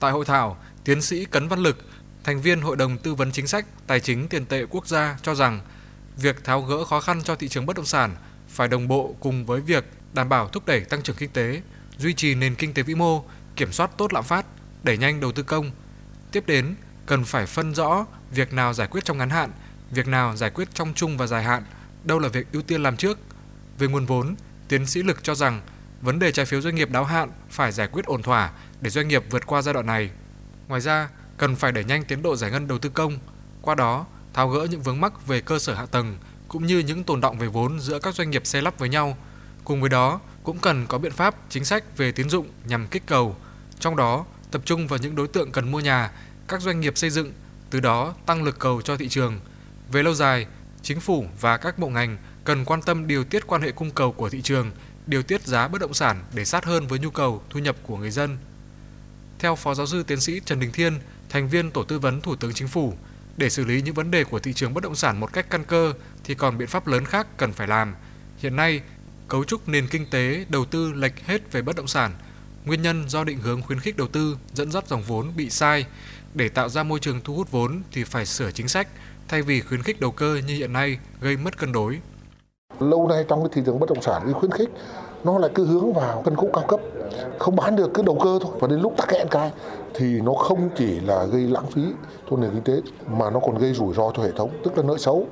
Tại hội thảo, tiến sĩ Cấn Văn Lực, thành viên Hội đồng Tư vấn Chính sách Tài chính Tiền tệ Quốc gia cho rằng việc tháo gỡ khó khăn cho thị trường bất động sản phải đồng bộ cùng với việc đảm bảo thúc đẩy tăng trưởng kinh tế, duy trì nền kinh tế vĩ mô, kiểm soát tốt lạm phát, đẩy nhanh đầu tư công. Tiếp đến, cần phải phân rõ việc nào giải quyết trong ngắn hạn, việc nào giải quyết trong trung và dài hạn, đâu là việc ưu tiên làm trước. Về nguồn vốn, tiến sĩ Lực cho rằng vấn đề trái phiếu doanh nghiệp đáo hạn phải giải quyết ổn thỏa để doanh nghiệp vượt qua giai đoạn này. Ngoài ra, cần phải đẩy nhanh tiến độ giải ngân đầu tư công, qua đó tháo gỡ những vướng mắc về cơ sở hạ tầng cũng như những tồn động về vốn giữa các doanh nghiệp xây lắp với nhau. Cùng với đó, cũng cần có biện pháp chính sách về tín dụng nhằm kích cầu, trong đó tập trung vào những đối tượng cần mua nhà, các doanh nghiệp xây dựng, từ đó tăng lực cầu cho thị trường. Về lâu dài, chính phủ và các bộ ngành cần quan tâm điều tiết quan hệ cung cầu của thị trường, điều tiết giá bất động sản để sát hơn với nhu cầu thu nhập của người dân. Theo Phó Giáo sư Tiến sĩ Trần Đình Thiên, thành viên Tổ tư vấn Thủ tướng Chính phủ, để xử lý những vấn đề của thị trường bất động sản một cách căn cơ thì còn biện pháp lớn khác cần phải làm. Hiện nay, cấu trúc nền kinh tế đầu tư lệch hết về bất động sản. Nguyên nhân do định hướng khuyến khích đầu tư dẫn dắt dòng vốn bị sai. Để tạo ra môi trường thu hút vốn thì phải sửa chính sách thay vì khuyến khích đầu cơ như hiện nay gây mất cân đối. Lâu nay trong cái thị trường bất động sản, cái khuyến khích, nó lại cứ hướng vào phân khúc cao cấp. Không bán được, cứ đầu cơ thôi. Và đến lúc tắc nghẽn cái, thì nó không chỉ là gây lãng phí cho nền kinh tế, mà nó còn gây rủi ro cho hệ thống, tức là nợ xấu.